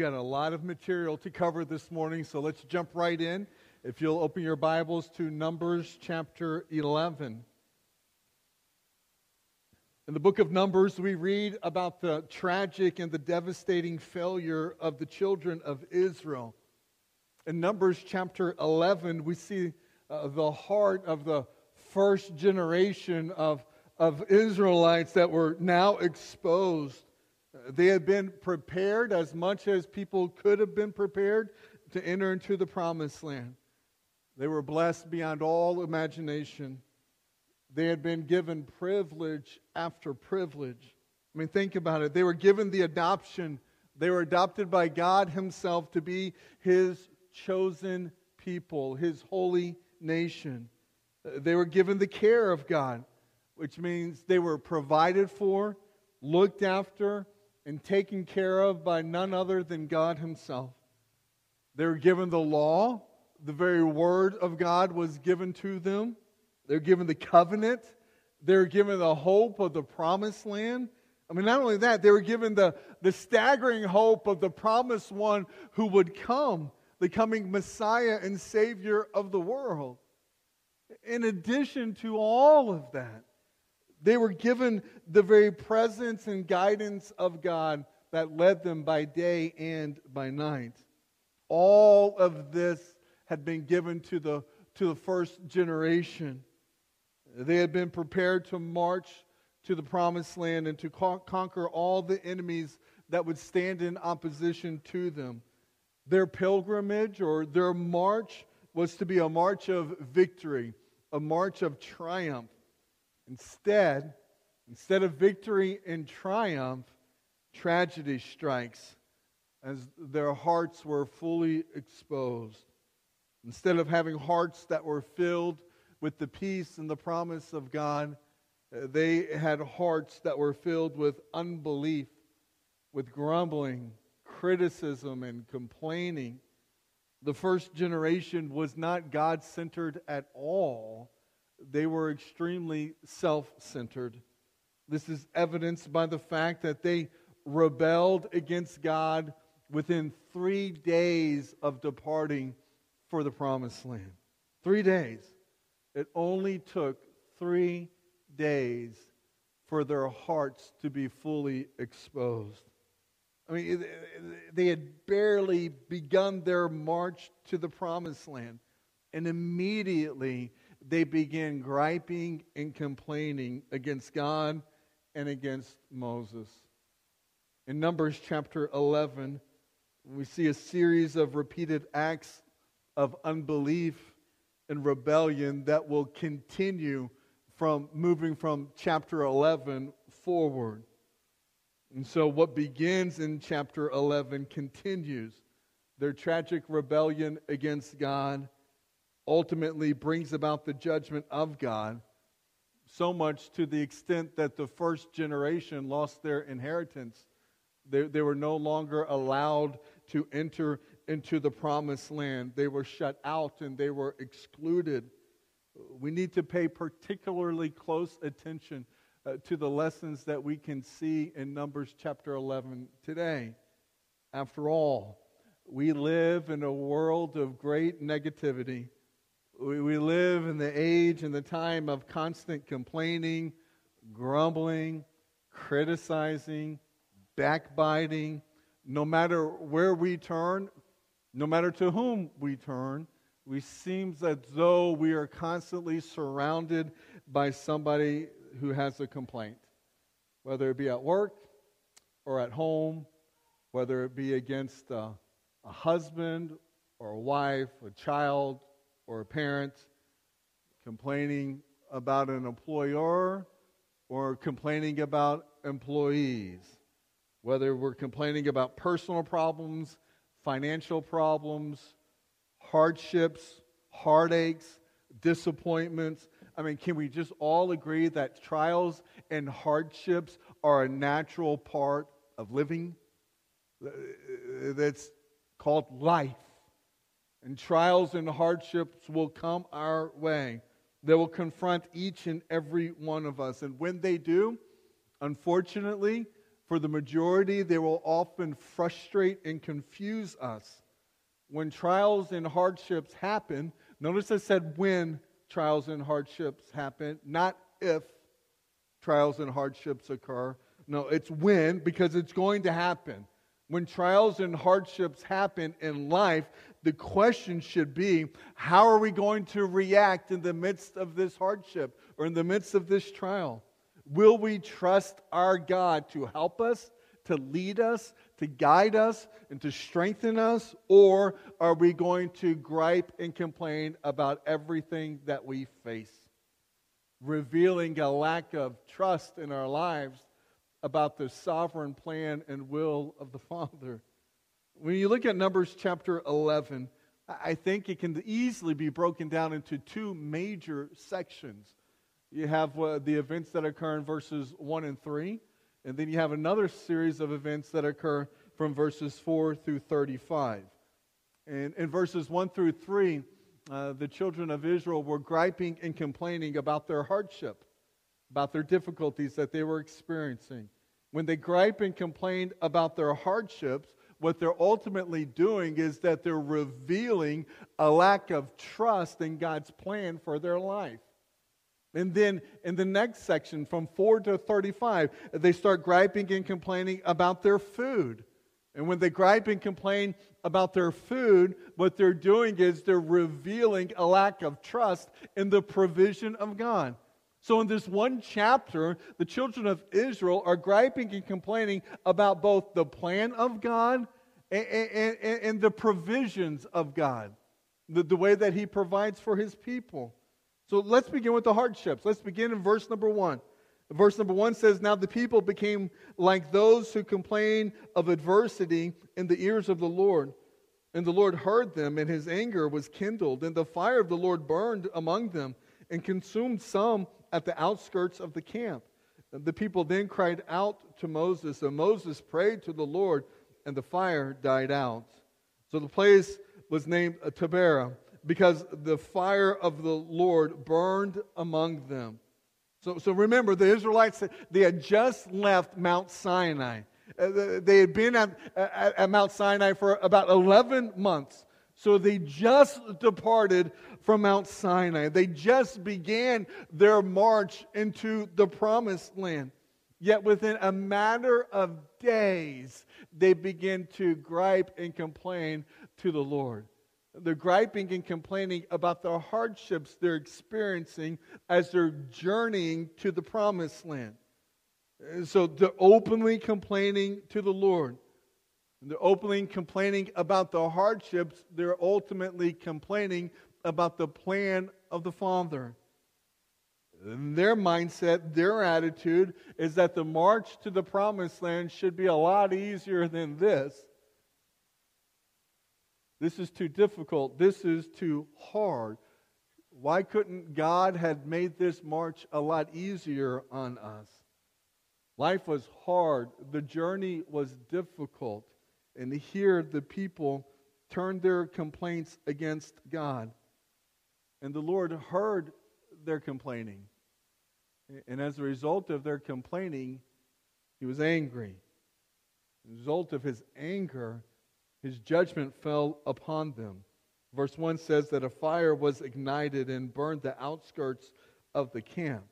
got a lot of material to cover this morning, so let's jump right in. If you'll open your Bibles to Numbers chapter 11. In the book of Numbers, we read about the tragic and the devastating failure of the children of Israel. In Numbers chapter 11, we see uh, the heart of the first generation of, of Israelites that were now exposed they had been prepared as much as people could have been prepared to enter into the promised land. They were blessed beyond all imagination. They had been given privilege after privilege. I mean, think about it. They were given the adoption, they were adopted by God Himself to be His chosen people, His holy nation. They were given the care of God, which means they were provided for, looked after, and taken care of by none other than God Himself. They were given the law, the very word of God was given to them. They were given the covenant, they were given the hope of the promised land. I mean, not only that, they were given the, the staggering hope of the promised one who would come, the coming Messiah and Savior of the world. In addition to all of that, they were given the very presence and guidance of God that led them by day and by night. All of this had been given to the, to the first generation. They had been prepared to march to the promised land and to con- conquer all the enemies that would stand in opposition to them. Their pilgrimage or their march was to be a march of victory, a march of triumph. Instead, instead of victory and triumph, tragedy strikes as their hearts were fully exposed. Instead of having hearts that were filled with the peace and the promise of God, uh, they had hearts that were filled with unbelief, with grumbling, criticism, and complaining. The first generation was not God centered at all they were extremely self centered. This is evidenced by the fact that they rebelled against God within three days of departing for the promised land. Three days. It only took three days for their hearts to be fully exposed. I mean, they had barely begun their march to the promised land, and immediately they begin griping and complaining against God and against Moses. In Numbers chapter 11, we see a series of repeated acts of unbelief and rebellion that will continue from moving from chapter 11 forward. And so, what begins in chapter 11 continues their tragic rebellion against God ultimately brings about the judgment of God, so much to the extent that the first generation lost their inheritance. They, they were no longer allowed to enter into the promised land. They were shut out and they were excluded. We need to pay particularly close attention uh, to the lessons that we can see in Numbers chapter 11 today. After all, we live in a world of great negativity. We, we live in the age and the time of constant complaining, grumbling, criticizing, backbiting. No matter where we turn, no matter to whom we turn, we seems as though we are constantly surrounded by somebody who has a complaint, whether it be at work or at home, whether it be against a, a husband or a wife, a child, or a parent complaining about an employer or complaining about employees, whether we're complaining about personal problems, financial problems, hardships, heartaches, disappointments. I mean, can we just all agree that trials and hardships are a natural part of living? That's called life. And trials and hardships will come our way. They will confront each and every one of us. And when they do, unfortunately, For the majority, they will often frustrate and confuse us. When trials and hardships happen, notice I said when trials and hardships happen, not if trials and hardships occur. No, it's when, because it's going to happen. When trials and hardships happen in life, the question should be how are we going to react in the midst of this hardship or in the midst of this trial? Will we trust our God to help us, to lead us, to guide us, and to strengthen us? Or are we going to gripe and complain about everything that we face? Revealing a lack of trust in our lives about the sovereign plan and will of the Father. When you look at Numbers chapter 11, I think it can easily be broken down into two major sections. You have uh, the events that occur in verses 1 and 3, and then you have another series of events that occur from verses 4 through 35. And in verses 1 through 3, uh, the children of Israel were griping and complaining about their hardship, about their difficulties that they were experiencing. When they gripe and complained about their hardships, what they're ultimately doing is that they're revealing a lack of trust in God's plan for their life. And then in the next section, from 4 to 35, they start griping and complaining about their food. And when they gripe and complain about their food, what they're doing is they're revealing a lack of trust in the provision of God. So, in this one chapter, the children of Israel are griping and complaining about both the plan of God and, and, and the provisions of God, the, the way that He provides for His people. So let's begin with the hardships. Let's begin in verse number one. Verse number one says, Now the people became like those who complain of adversity in the ears of the Lord. And the Lord heard them, and his anger was kindled. And the fire of the Lord burned among them and consumed some at the outskirts of the camp. The people then cried out to Moses, and Moses prayed to the Lord, and the fire died out. So the place was named Taberah because the fire of the Lord burned among them. So, so remember, the Israelites, they had just left Mount Sinai. Uh, they had been at, at, at Mount Sinai for about 11 months. So they just departed from Mount Sinai. They just began their march into the promised land. Yet within a matter of days, they begin to gripe and complain to the Lord. They're griping and complaining about the hardships they're experiencing as they're journeying to the promised land. And so they're openly complaining to the Lord. they're openly complaining about the hardships. They're ultimately complaining about the plan of the Father. their mindset, their attitude is that the march to the promised land should be a lot easier than this. This is too difficult. This is too hard. Why couldn't God have made this march a lot easier on us? Life was hard. The journey was difficult. And here the people turned their complaints against God. And the Lord heard their complaining. And as a result of their complaining, he was angry. As a result of his anger, his judgment fell upon them. Verse 1 says that a fire was ignited and burned the outskirts of the camp.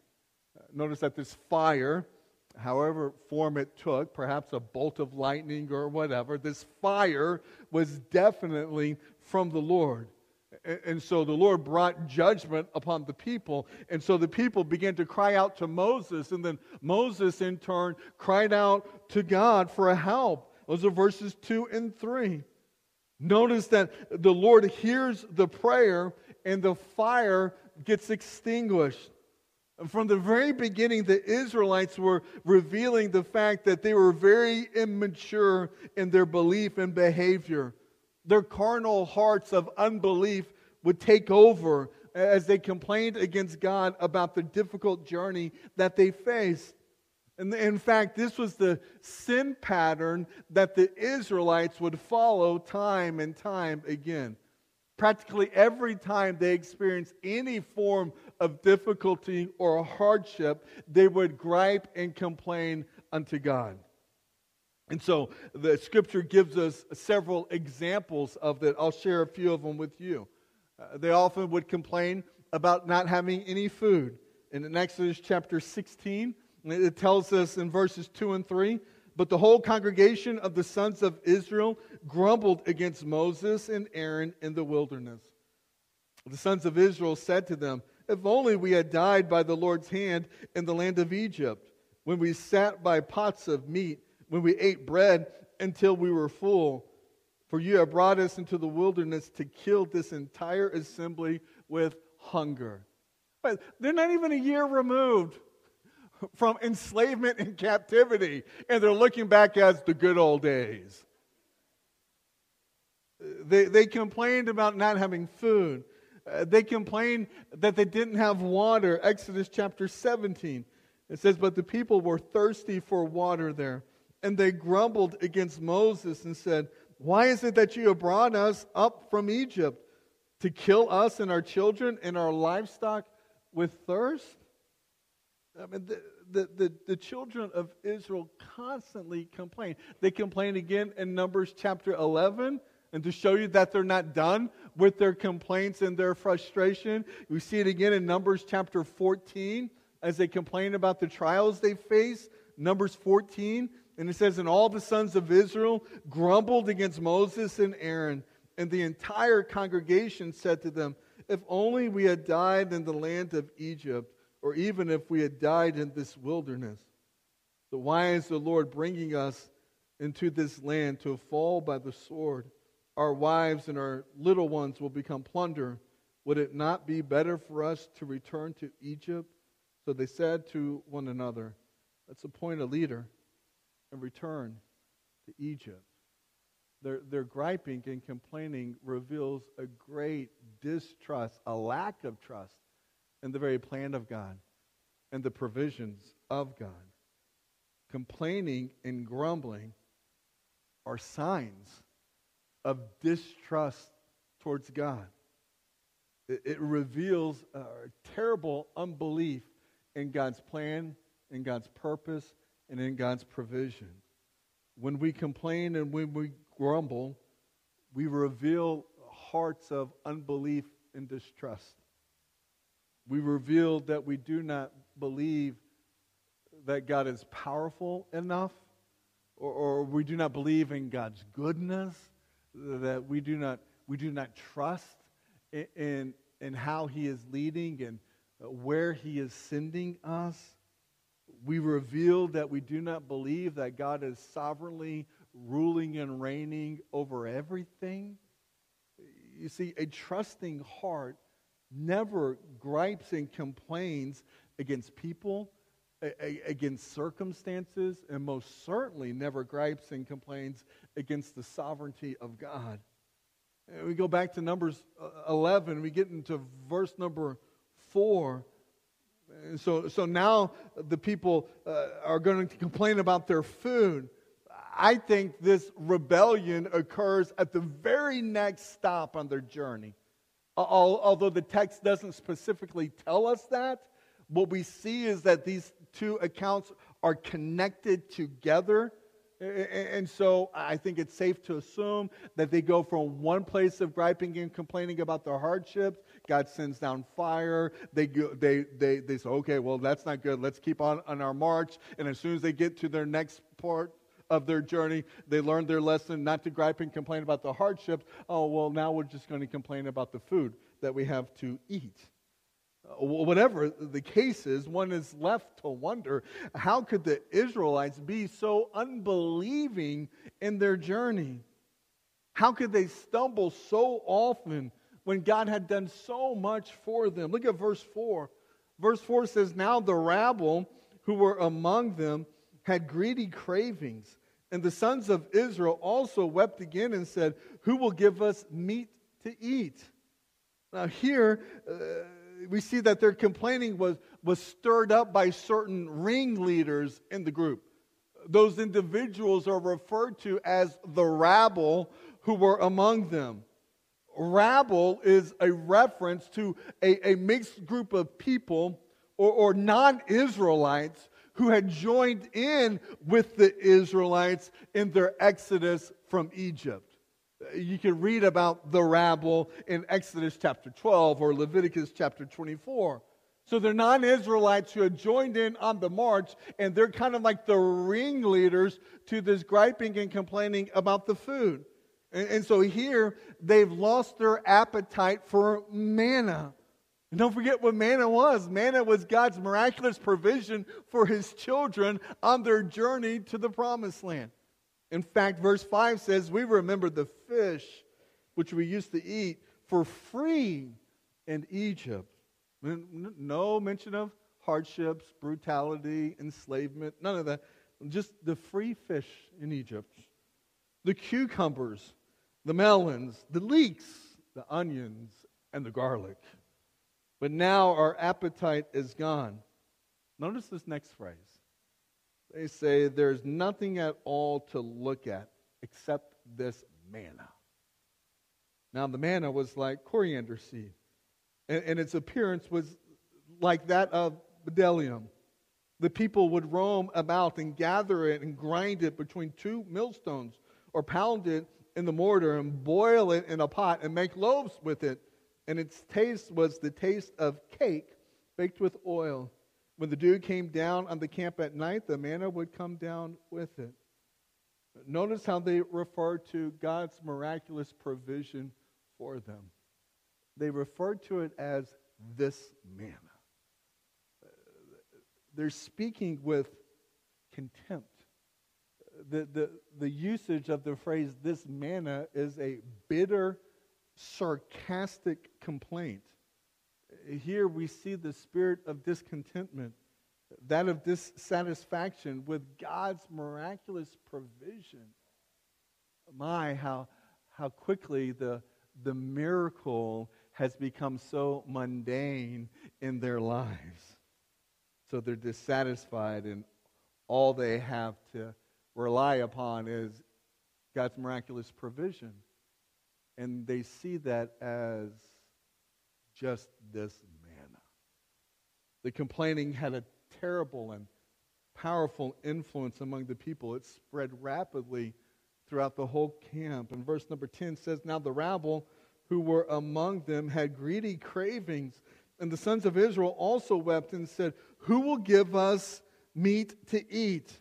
Notice that this fire, however form it took, perhaps a bolt of lightning or whatever, this fire was definitely from the Lord. And so the Lord brought judgment upon the people. And so the people began to cry out to Moses. And then Moses, in turn, cried out to God for help. Those are verses 2 and 3. Notice that the Lord hears the prayer and the fire gets extinguished. From the very beginning, the Israelites were revealing the fact that they were very immature in their belief and behavior. Their carnal hearts of unbelief would take over as they complained against God about the difficult journey that they faced. And in fact, this was the sin pattern that the Israelites would follow time and time again. Practically every time they experienced any form of difficulty or hardship, they would gripe and complain unto God. And so the scripture gives us several examples of that. I'll share a few of them with you. Uh, they often would complain about not having any food. And in Exodus chapter 16, it tells us in verses 2 and 3 But the whole congregation of the sons of Israel grumbled against Moses and Aaron in the wilderness. The sons of Israel said to them, If only we had died by the Lord's hand in the land of Egypt, when we sat by pots of meat when we ate bread until we were full. For you have brought us into the wilderness to kill this entire assembly with hunger. But they're not even a year removed from enslavement and captivity, and they're looking back as the good old days. They, they complained about not having food. Uh, they complained that they didn't have water. Exodus chapter 17. It says, But the people were thirsty for water there. And they grumbled against Moses and said, Why is it that you have brought us up from Egypt to kill us and our children and our livestock with thirst? I mean, the, the, the, the, children of Israel constantly complain. They complain again in Numbers chapter 11. And to show you that they're not done with their complaints and their frustration, we see it again in Numbers chapter 14 as they complain about the trials they face. Numbers 14, and it says, And all the sons of Israel grumbled against Moses and Aaron, and the entire congregation said to them, If only we had died in the land of Egypt, or even if we had died in this wilderness. But why is the Lord bringing us into this land to fall by the sword? Our wives and our little ones will become plunder. Would it not be better for us to return to Egypt? So they said to one another, Let's appoint a leader and return to Egypt. Their, their griping and complaining reveals a great distrust, a lack of trust in the very plan of God and the provisions of God. Complaining and grumbling are signs of distrust towards God. It, it reveals a terrible unbelief in God's plan, in God's purpose, and in God's provision. When we complain and when we grumble, we reveal hearts of unbelief and distrust. We reveal that we do not believe that God is powerful enough, or, or we do not believe in God's goodness, that we do not, we do not trust in, in, in how He is leading and where He is sending us we reveal that we do not believe that God is sovereignly ruling and reigning over everything. You see, a trusting heart never gripes and complains against people, against circumstances, and most certainly never gripes and complains against the sovereignty of God. And we go back to Numbers uh, 11, we get into verse number 4 so, so now the people uh, are going to complain about their food. I think this rebellion occurs at the very next stop on their journey. Although the text doesn't specifically tell us that, what we see is that these two accounts are connected together and so I think it's safe to assume that they go from one place of griping and complaining about their hardships. God sends down fire. They, they, they, they say, okay, well, that's not good. Let's keep on, on our march. And as soon as they get to their next part of their journey, they learn their lesson not to gripe and complain about the hardships. Oh, well, now we're just going to complain about the food that we have to eat uh, whatever the case is, one is left to wonder how could the Israelites be so unbelieving in their journey? How could they stumble so often when God had done so much for them? Look at verse 4. Verse 4 says, Now the rabble who were among them had greedy cravings. And the sons of Israel also wept again and said, Who will give us meat to eat? Now, here, uh, we see that their complaining was, was stirred up by certain ringleaders in the group. Those individuals are referred to as the rabble who were among them. Rabble is a reference to a, a mixed group of people or, or non Israelites who had joined in with the Israelites in their exodus from Egypt. You can read about the rabble in Exodus chapter 12 or Leviticus chapter 24. So they're non Israelites who had joined in on the march, and they're kind of like the ringleaders to this griping and complaining about the food. And, and so here, they've lost their appetite for manna. And don't forget what manna was. Manna was God's miraculous provision for his children on their journey to the promised land. In fact, verse 5 says, We remember the fish which we used to eat for free in Egypt. No mention of hardships, brutality, enslavement, none of that. Just the free fish in Egypt. The cucumbers, the melons, the leeks, the onions, and the garlic. But now our appetite is gone. Notice this next phrase. They say there's nothing at all to look at except this manna. Now, the manna was like coriander seed, and, and its appearance was like that of bdellium. The people would roam about and gather it and grind it between two millstones or pound it in the mortar and boil it in a pot and make loaves with it. And its taste was the taste of cake baked with oil. When the dew came down on the camp at night, the manna would come down with it. Notice how they refer to God's miraculous provision for them. They refer to it as this manna. They're speaking with contempt. The, the, the usage of the phrase this manna is a bitter, sarcastic complaint here we see the spirit of discontentment, that of dissatisfaction with God's miraculous provision. My, how, how quickly the, the miracle has become so mundane in their lives. So they're dissatisfied, and all they have to rely upon is God's miraculous provision. And they see that as just this manna. The complaining had a terrible and powerful influence among the people. It spread rapidly throughout the whole camp. And verse number 10 says, Now the rabble who were among them had greedy cravings. And the sons of Israel also wept and said, Who will give us meat to eat?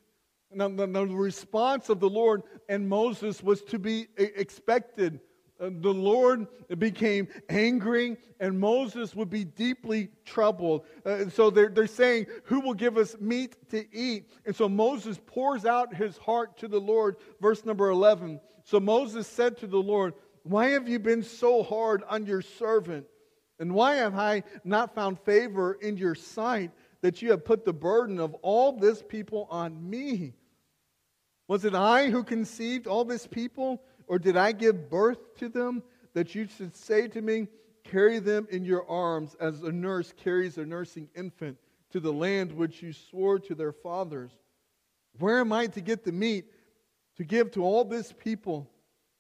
Now, the, the response of the Lord and Moses was to be expected. Uh, the Lord became angry and Moses would be deeply troubled. Uh, and so they're, they're saying, Who will give us meat to eat? And so Moses pours out his heart to the Lord. Verse number 11. So Moses said to the Lord, Why have you been so hard on your servant? And why have I not found favor in your sight that you have put the burden of all this people on me? Was it I who conceived all this people? Or did I give birth to them that you should say to me, Carry them in your arms as a nurse carries a nursing infant to the land which you swore to their fathers? Where am I to get the meat to give to all this people?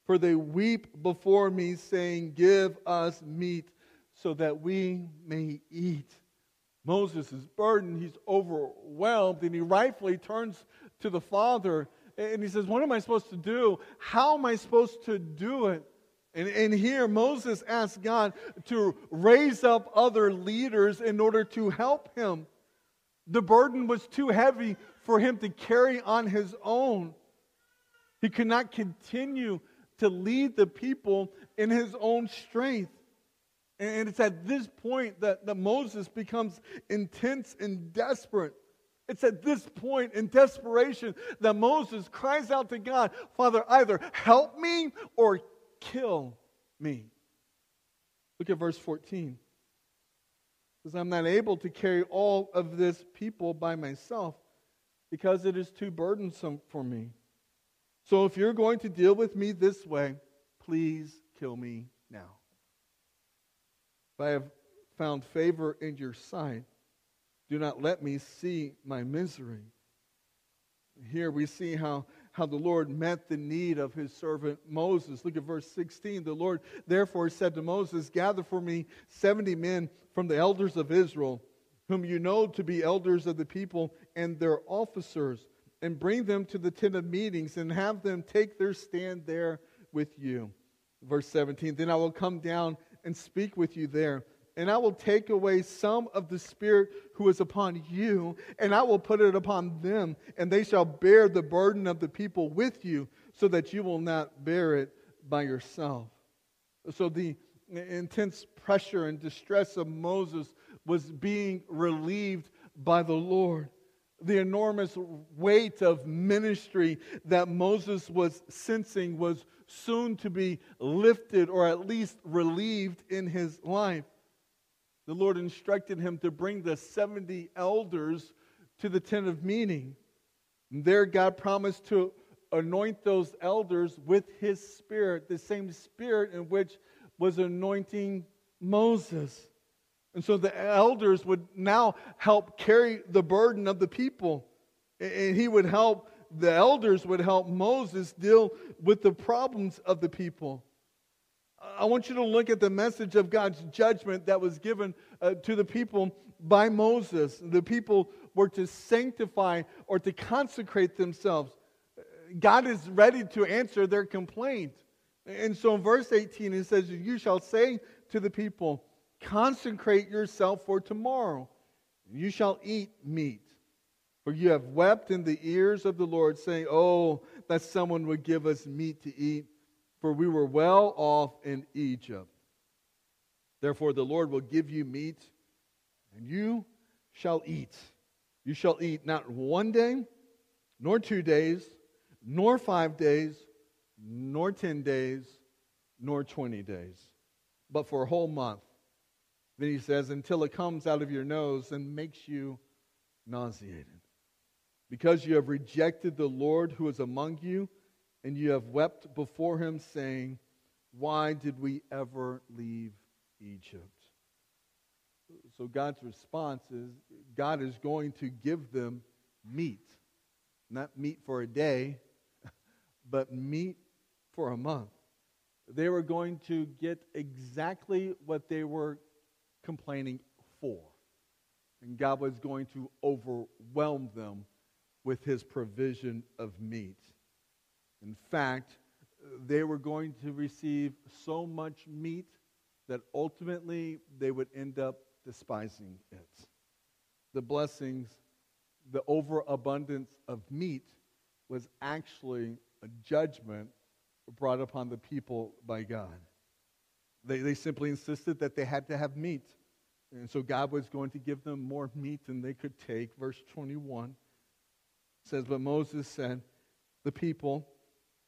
For they weep before me, saying, Give us meat so that we may eat. Moses is burdened, he's overwhelmed, and he rightfully turns to the Father and he says, What am I supposed to do? How am I supposed to do it? And, and here Moses asks God to raise up other leaders in order to help him. The burden was too heavy for him to carry on his own. He could not continue to lead the people in his own strength. And it's at this point that, that Moses becomes intense and desperate. It's at this point in desperation that Moses cries out to God, Father, either help me or kill me. Look at verse 14. Because I'm not able to carry all of this people by myself because it is too burdensome for me. So if you're going to deal with me this way, please kill me now. If I have found favor in your sight, do not let me see my misery. Here we see how, how the Lord met the need of his servant Moses. Look at verse 16. The Lord therefore said to Moses, Gather for me 70 men from the elders of Israel, whom you know to be elders of the people and their officers, and bring them to the tent of meetings and have them take their stand there with you. Verse 17 Then I will come down and speak with you there. And I will take away some of the Spirit who is upon you, and I will put it upon them, and they shall bear the burden of the people with you, so that you will not bear it by yourself. So the intense pressure and distress of Moses was being relieved by the Lord. The enormous weight of ministry that Moses was sensing was soon to be lifted or at least relieved in his life. The Lord instructed him to bring the 70 elders to the tent of meeting. And there, God promised to anoint those elders with his spirit, the same spirit in which was anointing Moses. And so the elders would now help carry the burden of the people. And he would help, the elders would help Moses deal with the problems of the people. I want you to look at the message of God's judgment that was given uh, to the people by Moses. The people were to sanctify or to consecrate themselves. God is ready to answer their complaint. And so in verse 18, it says, You shall say to the people, Consecrate yourself for tomorrow. You shall eat meat. For you have wept in the ears of the Lord, saying, Oh, that someone would give us meat to eat, for we were well off in Egypt. Therefore, the Lord will give you meat, and you shall eat. You shall eat not one day, nor two days, nor five days, nor ten days, nor twenty days, but for a whole month then he says, until it comes out of your nose and makes you nauseated. Because you have rejected the Lord who is among you, and you have wept before him, saying, Why did we ever leave Egypt? So God's response is God is going to give them meat. Not meat for a day, but meat for a month. They were going to get exactly what they were complaining for. And God was going to overwhelm them with his provision of meat. In fact, they were going to receive so much meat that ultimately they would end up despising it. The blessings, the overabundance of meat was actually a judgment brought upon the people by God. They, they simply insisted that they had to have meat. And so God was going to give them more meat than they could take. Verse 21 says, But Moses said, The people,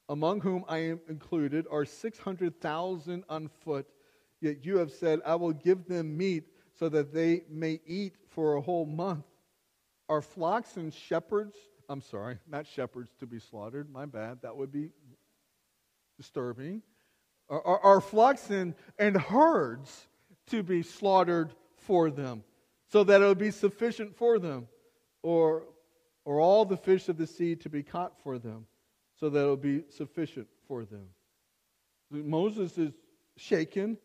among whom I am included, are 600,000 on foot. Yet you have said, I will give them meat so that they may eat for a whole month. Are flocks and shepherds, I'm sorry, not shepherds to be slaughtered, my bad, that would be disturbing. Are, are, are flocks and, and herds to be slaughtered for them, so that it would be sufficient for them, or, or all the fish of the sea to be caught for them, so that it would be sufficient for them. Moses is shaken,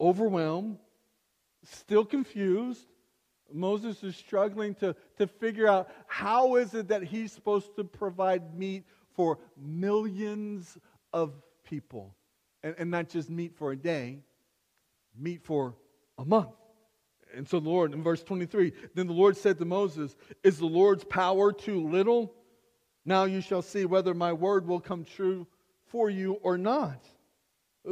overwhelmed, still confused. Moses is struggling to, to figure out how is it that he's supposed to provide meat for millions of people. And, and not just meat for a day, meat for a month. And so the Lord, in verse 23, then the Lord said to Moses, Is the Lord's power too little? Now you shall see whether my word will come true for you or not.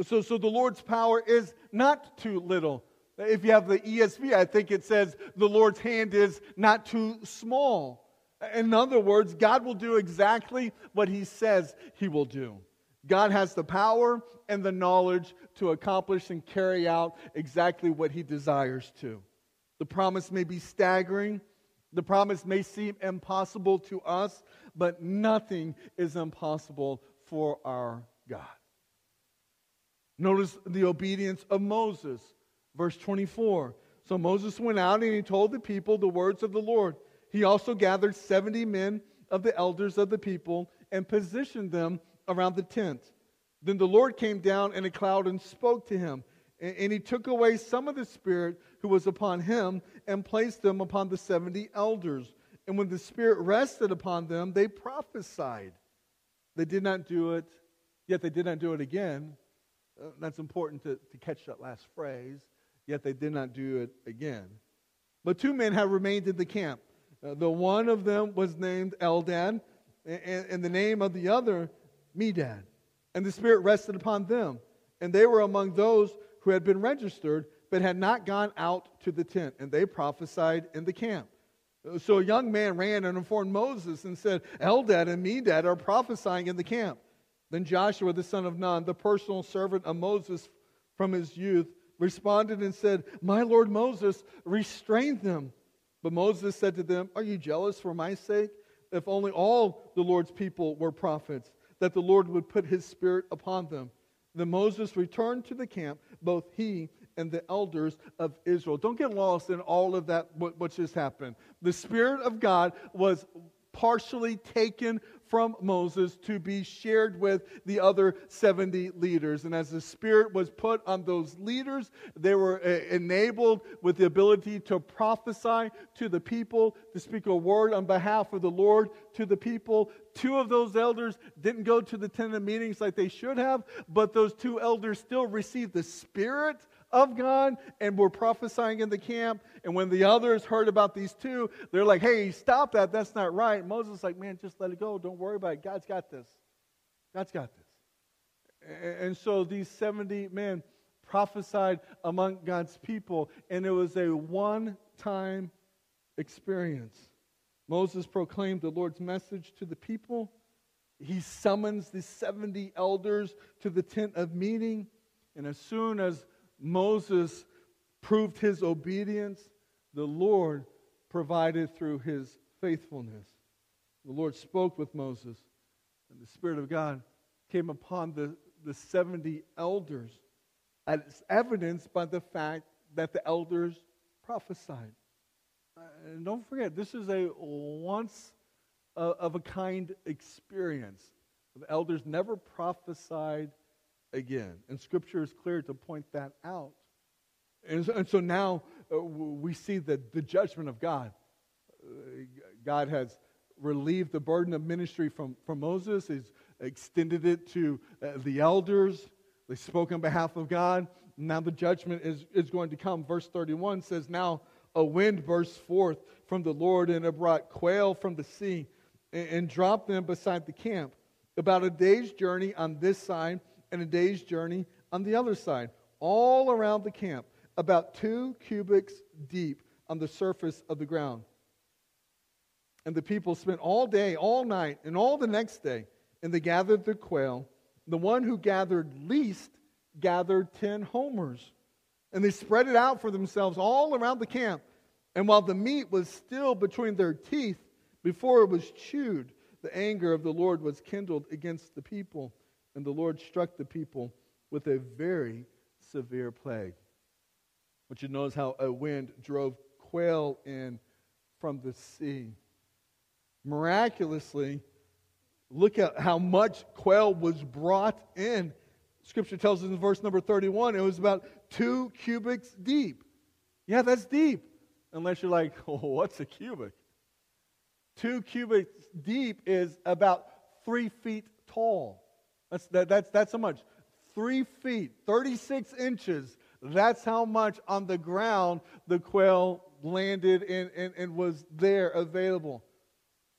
So, so the Lord's power is not too little. If you have the ESV, I think it says the Lord's hand is not too small. In other words, God will do exactly what he says he will do. God has the power and the knowledge to accomplish and carry out exactly what he desires to. The promise may be staggering. The promise may seem impossible to us, but nothing is impossible for our God. Notice the obedience of Moses. Verse 24. So Moses went out and he told the people the words of the Lord. He also gathered 70 men of the elders of the people and positioned them around the tent. Then the Lord came down in a cloud and spoke to him And, he took away some of the Spirit who was upon him and placed them upon the 70 elders. And when the Spirit rested upon them, they prophesied. They did not do it, yet they did not do it again. Uh, that's important to, to catch that last phrase. Yet they did not do it again. But two men have remained in the camp. Uh, the one of them was named Eldad, and, and the name of the other, Medad. And the Spirit rested upon them. And they were among those who had been registered, but had not gone out to the tent. And they prophesied in the camp. So a young man ran and informed Moses and said, Eldad and Medad are prophesying in the camp. Then Joshua, the son of Nun, the personal servant of Moses from his youth, responded and said, My Lord Moses, restrain them. But Moses said to them, Are you jealous for my sake? If only all the Lord's people were prophets, that the Lord would put his spirit upon them. Then Moses returned to the camp, both he and the elders of Israel. Don't get lost in all of that, what, what just happened. The Spirit of God was partially taken from Moses to be shared with the other 70 leaders. And as the Spirit was put on those leaders, they were uh, enabled with the ability to prophesy to the people, to speak a word on behalf of the Lord to the people. Two of those elders didn't go to the tent of meetings like they should have, but those two elders still received the Spirit of God and were prophesying in the camp. And when the others heard about these two, they're like, hey, stop that. That's not right. Moses like, man, just let it go. Don't worry about it. God's got this. God's got this. And so these 70 men prophesied among God's people, and it was a one time experience. Moses proclaimed the Lord's message to the people. He summons the 70 elders to the tent of meeting. And as soon as Moses proved his obedience, the Lord provided through his faithfulness. The Lord spoke with Moses, and the Spirit of God came upon the, the 70 elders, as evidenced by the fact that the elders prophesied. Uh, and don't forget, this is a once uh, of a kind experience. The elders never prophesied again. And Scripture is clear to point that out. And so, and so now uh, we see that the judgment of God. Uh, God has relieved the burden of ministry from, from Moses, He's extended it to uh, the elders. They spoke on behalf of God. Now the judgment is, is going to come. Verse 31 says, Now a wind burst forth from the Lord, and it brought quail from the sea and, and dropped them beside the camp, about a day's journey on this side and a day's journey on the other side, all around the camp, about two cubits deep on the surface of the ground. And the people spent all day, all night, and all the next day, and they gathered the quail. The one who gathered least gathered ten homers. And they spread it out for themselves all around the camp. And while the meat was still between their teeth, before it was chewed, the anger of the Lord was kindled against the people and the Lord struck the people with a very severe plague. But you notice how a wind drove quail in from the sea. Miraculously, look at how much quail was brought in. Scripture tells us in verse number 31 it was about two cubits deep. Yeah, that's deep. Unless you're like, oh, what's a cubit? Two cubits deep is about three feet tall. That's, that, that's, that's how much. Three feet, 36 inches. That's how much on the ground the quail landed and, and, and was there available.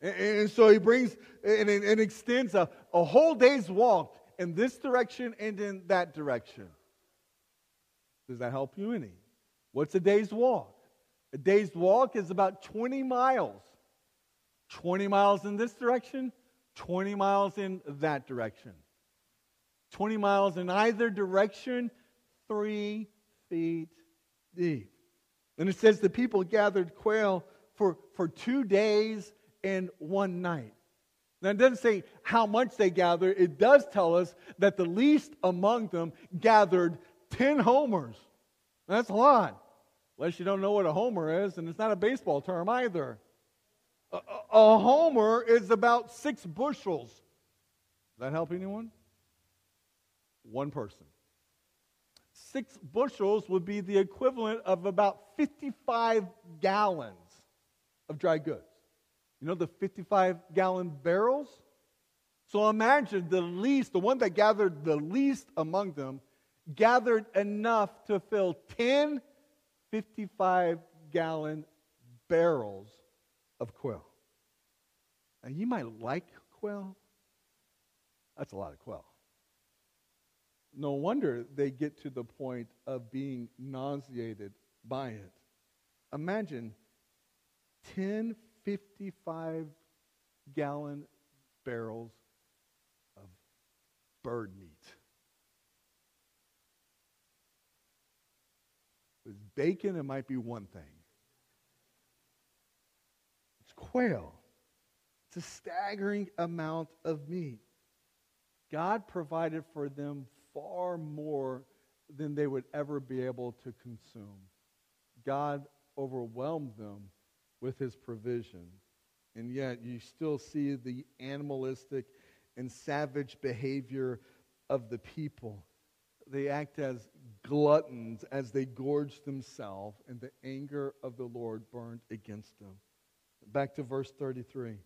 And, and so he brings and, and extends a, a whole day's walk in this direction and in that direction. Does that help you any? What's a day's walk? A day's walk is about 20 miles. 20 miles in this direction, 20 miles in that direction. 20 miles in either direction, three feet deep. And it says the people gathered quail for, for two days and one night. Now, it doesn't say how much they gathered. It does tell us that the least among them gathered 10 homers. That's a lot. Unless you don't know what a homer is, and it's not a baseball term either. A, a, homer is about six bushels. Does that help anyone? One person. six bushels would be the equivalent of about 55 gallons of dry goods. You know the 55 gallon barrels? So imagine the least, the one that gathered the least among them, gathered enough to fill 10 55 gallon barrels of quail. Now, you might like quail. That's a lot of quail. No wonder they get to the point of being nauseated by it. Imagine 10 55 gallon barrels of bird meat. With bacon, it might be one thing. It's quail. It's a staggering amount of meat. God provided for them far more than they would ever be able to consume. God overwhelmed them with his provision. And yet, you still see the animalistic and savage behavior of the people. They act as gluttons as they gorge themselves, and the anger of the Lord burned against them. Back to verse 33.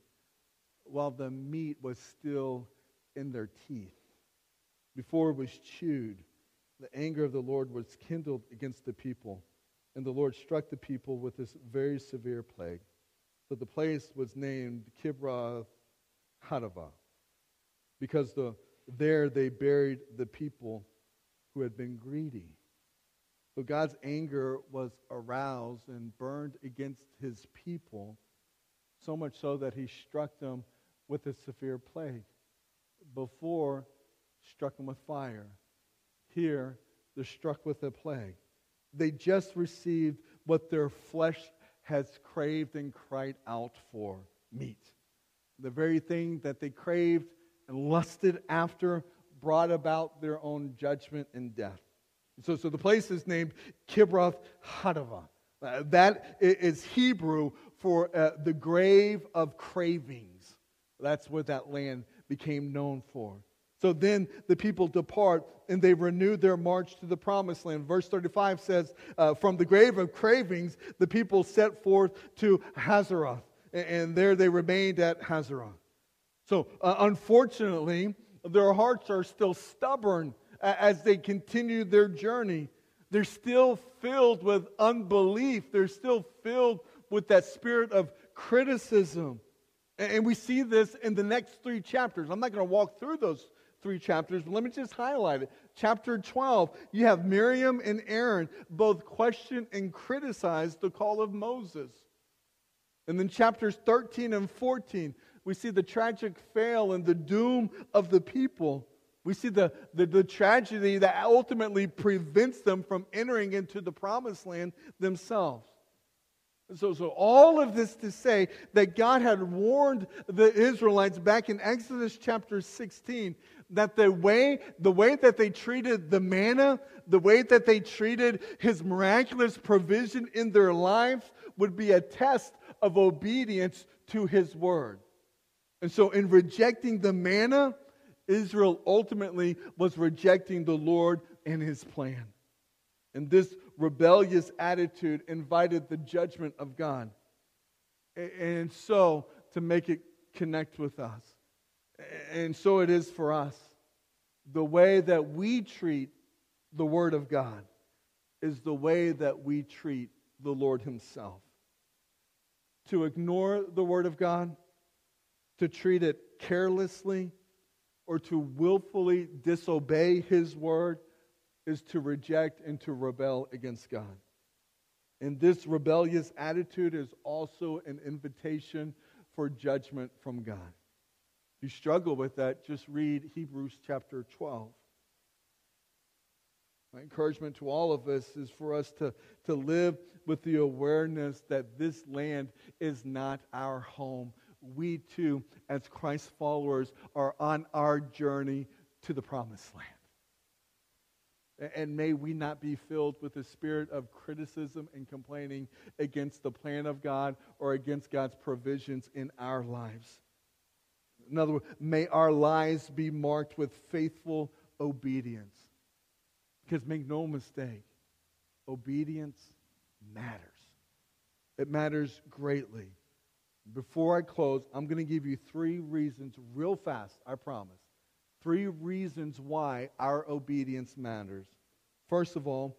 While the meat was still in their teeth, before it was chewed, the anger of the Lord was kindled against the people, and the Lord struck the people with this very severe plague. So the place was named Kibroth Hattaavah, because the, there they buried the people who had been greedy. So God's anger was aroused and burned against his people, so much so that he struck them with a severe plague. Before, struck them with fire. Here, they're struck with a plague. They just received what their flesh has craved and cried out for meat. The very thing that they craved and lusted after brought about their own judgment and death. So, so the place is named Kibroth Hattaavah. Uh, that is Hebrew for uh, the grave of cravings. That's what that land became known for. So then the people depart and they renew their march to the promised land. Verse 35 says, uh, From the grave of cravings, the people set forth to Hazeroth, and, there they remained at Hazeroth. So uh, unfortunately, their hearts are still stubborn as they continue their journey. They're still filled with unbelief, they're still filled with that spirit of criticism. And we see this in the next three chapters. I'm not going to walk through those three chapters, but let me just highlight it. Chapter 12, you have Miriam and Aaron both question and criticize the call of Moses. And then chapters 13 and 14, we see the tragic fail and the doom of the people. We see the, the, the, tragedy that ultimately prevents them from entering into the promised land themselves. So, so all of this to say that God had warned the Israelites back in Exodus chapter 16 that the way, the way that they treated the manna, the way that they treated his miraculous provision in their lives would be a test of obedience to his word. And so, in rejecting the manna, Israel ultimately was rejecting the Lord and his plan. And this rebellious attitude invited the judgment of God. And so, to make it connect with us. And so it is for us. The way that we treat the Word of God is the way that we treat the Lord Himself. To ignore the Word of God, to treat it carelessly, or to willfully disobey His Word is to reject and to rebel against God. And this rebellious attitude is also an invitation for judgment from God. You struggle with that, just read Hebrews chapter 12. My encouragement to all of us is for us to, to live with the awareness that this land is not our home. We too, as Christ followers, are on our journey to the promised land. And may we not be filled with the spirit of criticism and complaining against the plan of God or against God's provisions in our lives. In other words, may our lives be marked with faithful obedience. Because make no mistake, obedience matters. It matters greatly. Before I close, I'm going to give you three reasons, real fast, I promise. Three reasons why our obedience matters. First of all,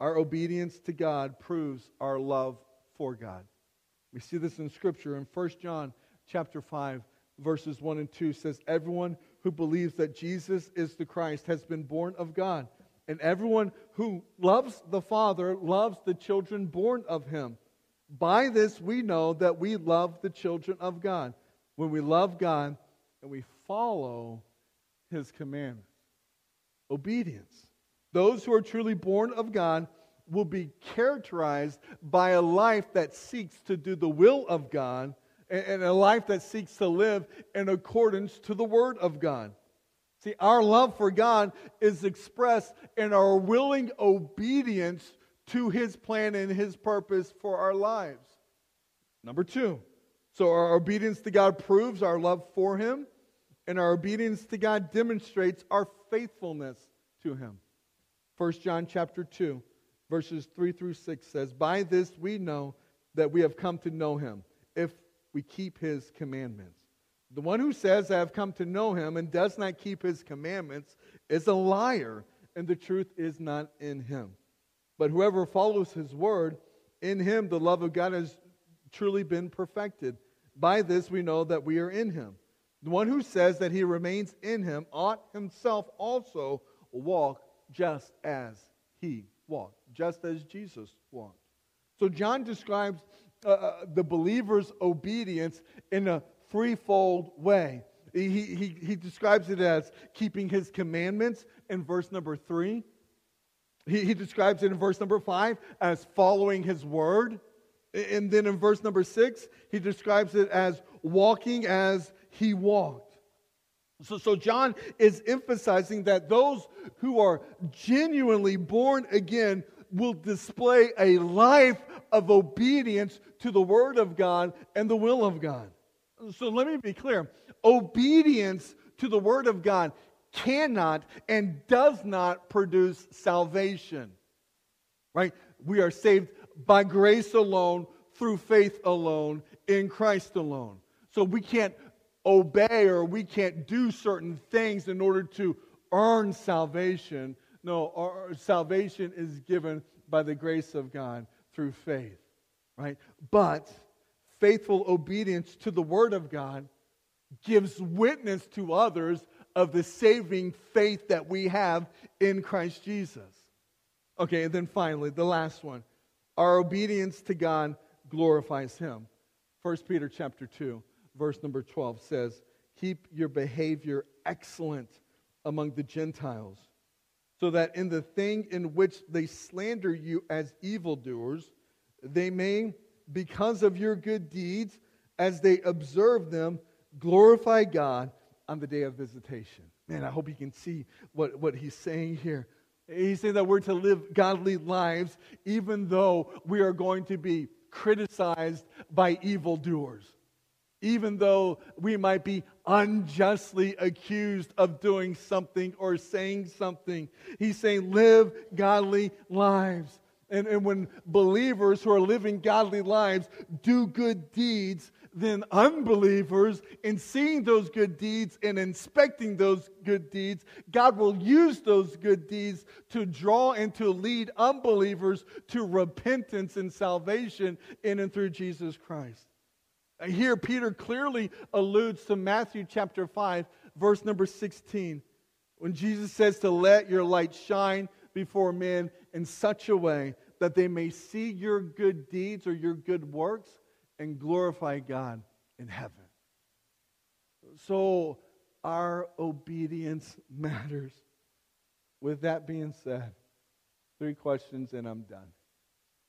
our obedience to God proves our love for God. We see this in Scripture. In 1 John chapter 5, verses 1 and 2 says, Everyone who believes that Jesus is the Christ has been born of God. And everyone who loves the Father loves the children born of him. By this we know that we love the children of God. When we love God and we follow his commandments. Obedience. Those who are truly born of God will be characterized by a life that seeks to do the will of God and a life that seeks to live in accordance to the Word of God. See, our love for God is expressed in our willing obedience to His plan and His purpose for our lives. Number two, so our obedience to God proves our love for Him, and our obedience to God demonstrates our faithfulness to Him. 1 John chapter 2, verses 3 through 6 says, By this we know that we have come to know Him, if we keep His commandments. The one who says, I have come to know him and does not keep his commandments is a liar, and the truth is not in him. But whoever follows his word, in him the love of God has truly been perfected. By this we know that we are in him. The one who says that he remains in him ought himself also walk just as he walked, just as Jesus walked. So John describes uh, uh the believer's obedience in a threefold way. He, he, he describes it as keeping his commandments in verse number three. He, he describes it in verse number five as following his word. And then in verse number six, he describes it as walking as he walked. So, so John is emphasizing that those who are genuinely born again will display a life of obedience to the word of God and the will of God. So let me be clear obedience to the Word of God cannot and does not produce salvation. Right? We are saved by grace alone, through faith alone, in Christ alone. So we can't obey or we can't do certain things in order to earn salvation. No, our salvation is given by the grace of God through faith. Right? But faithful obedience to the Word of God gives witness to others of the saving faith that we have in Christ Jesus. Okay, and then finally, the last one. Our obedience to God glorifies Him. 1 Peter chapter 2, verse number 12 says, Keep your behavior excellent among the Gentiles, so that in the thing in which they slander you as evildoers, they may because of your good deeds, as they observe them, glorify God on the day of visitation. Man, I hope you can see what, what he's saying here. He's saying that we're to live godly lives even though we are going to be criticized by evildoers. Even though we might be unjustly accused of doing something or saying something, he's saying, live godly lives. And, and when believers who are living godly lives do good deeds, then unbelievers, in seeing those good deeds and inspecting those good deeds, God will use those good deeds to draw and to lead unbelievers to repentance and salvation in and through Jesus Christ. Here, Peter clearly alludes to Matthew chapter 5, verse number 16, when Jesus says to let your light shine before men in such a way that they may see your good deeds or your good works and glorify God in heaven. So our obedience matters. With that being said, three questions and I'm done.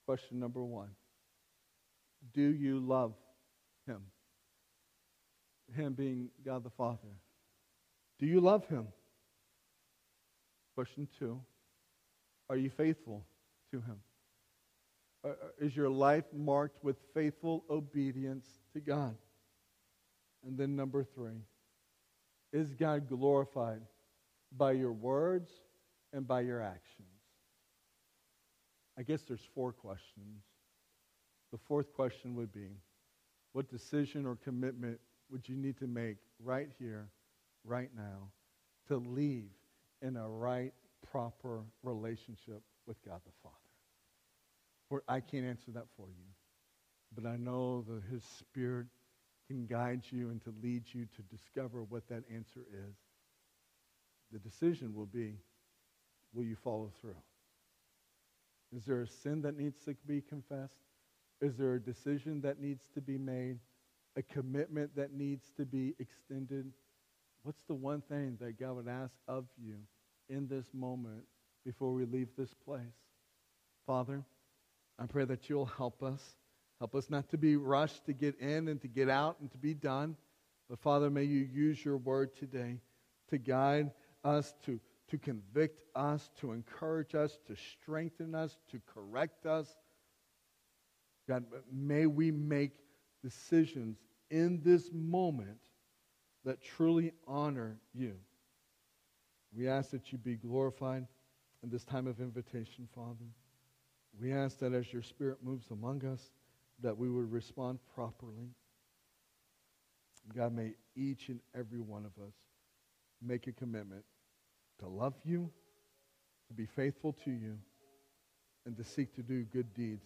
Question number one Do you love Him? Him being God the Father. Do you love Him? Question two Are you faithful to Him? Uh, is your life marked with faithful obedience to God? And then number three, is God glorified by your words and by your actions? I guess there's four questions. The fourth question would be what decision or commitment would you need to make right here, right now, to leave in a right, proper relationship with God the Father? For I can't answer that for you, but I know that His Spirit can guide you and to lead you to discover what that answer is. The decision will be will you follow through? Is there a sin that needs to be confessed? Is there a decision that needs to be made? A commitment that needs to be extended? What's the one thing that God would ask of you in this moment before we leave this place? Father, I pray that you'll help us. Help us not to be rushed to get in and to get out and to be done. But Father, may you use your word today to guide us, to, to convict us, to encourage us, to strengthen us, to correct us. God, may we make decisions in this moment that truly honor you. We ask that you be glorified in this time of invitation, Father. We ask that as your Spirit moves among us, that we would respond properly. God, may each and every one of us make a commitment to love you, to be faithful to you, and to seek to do good deeds.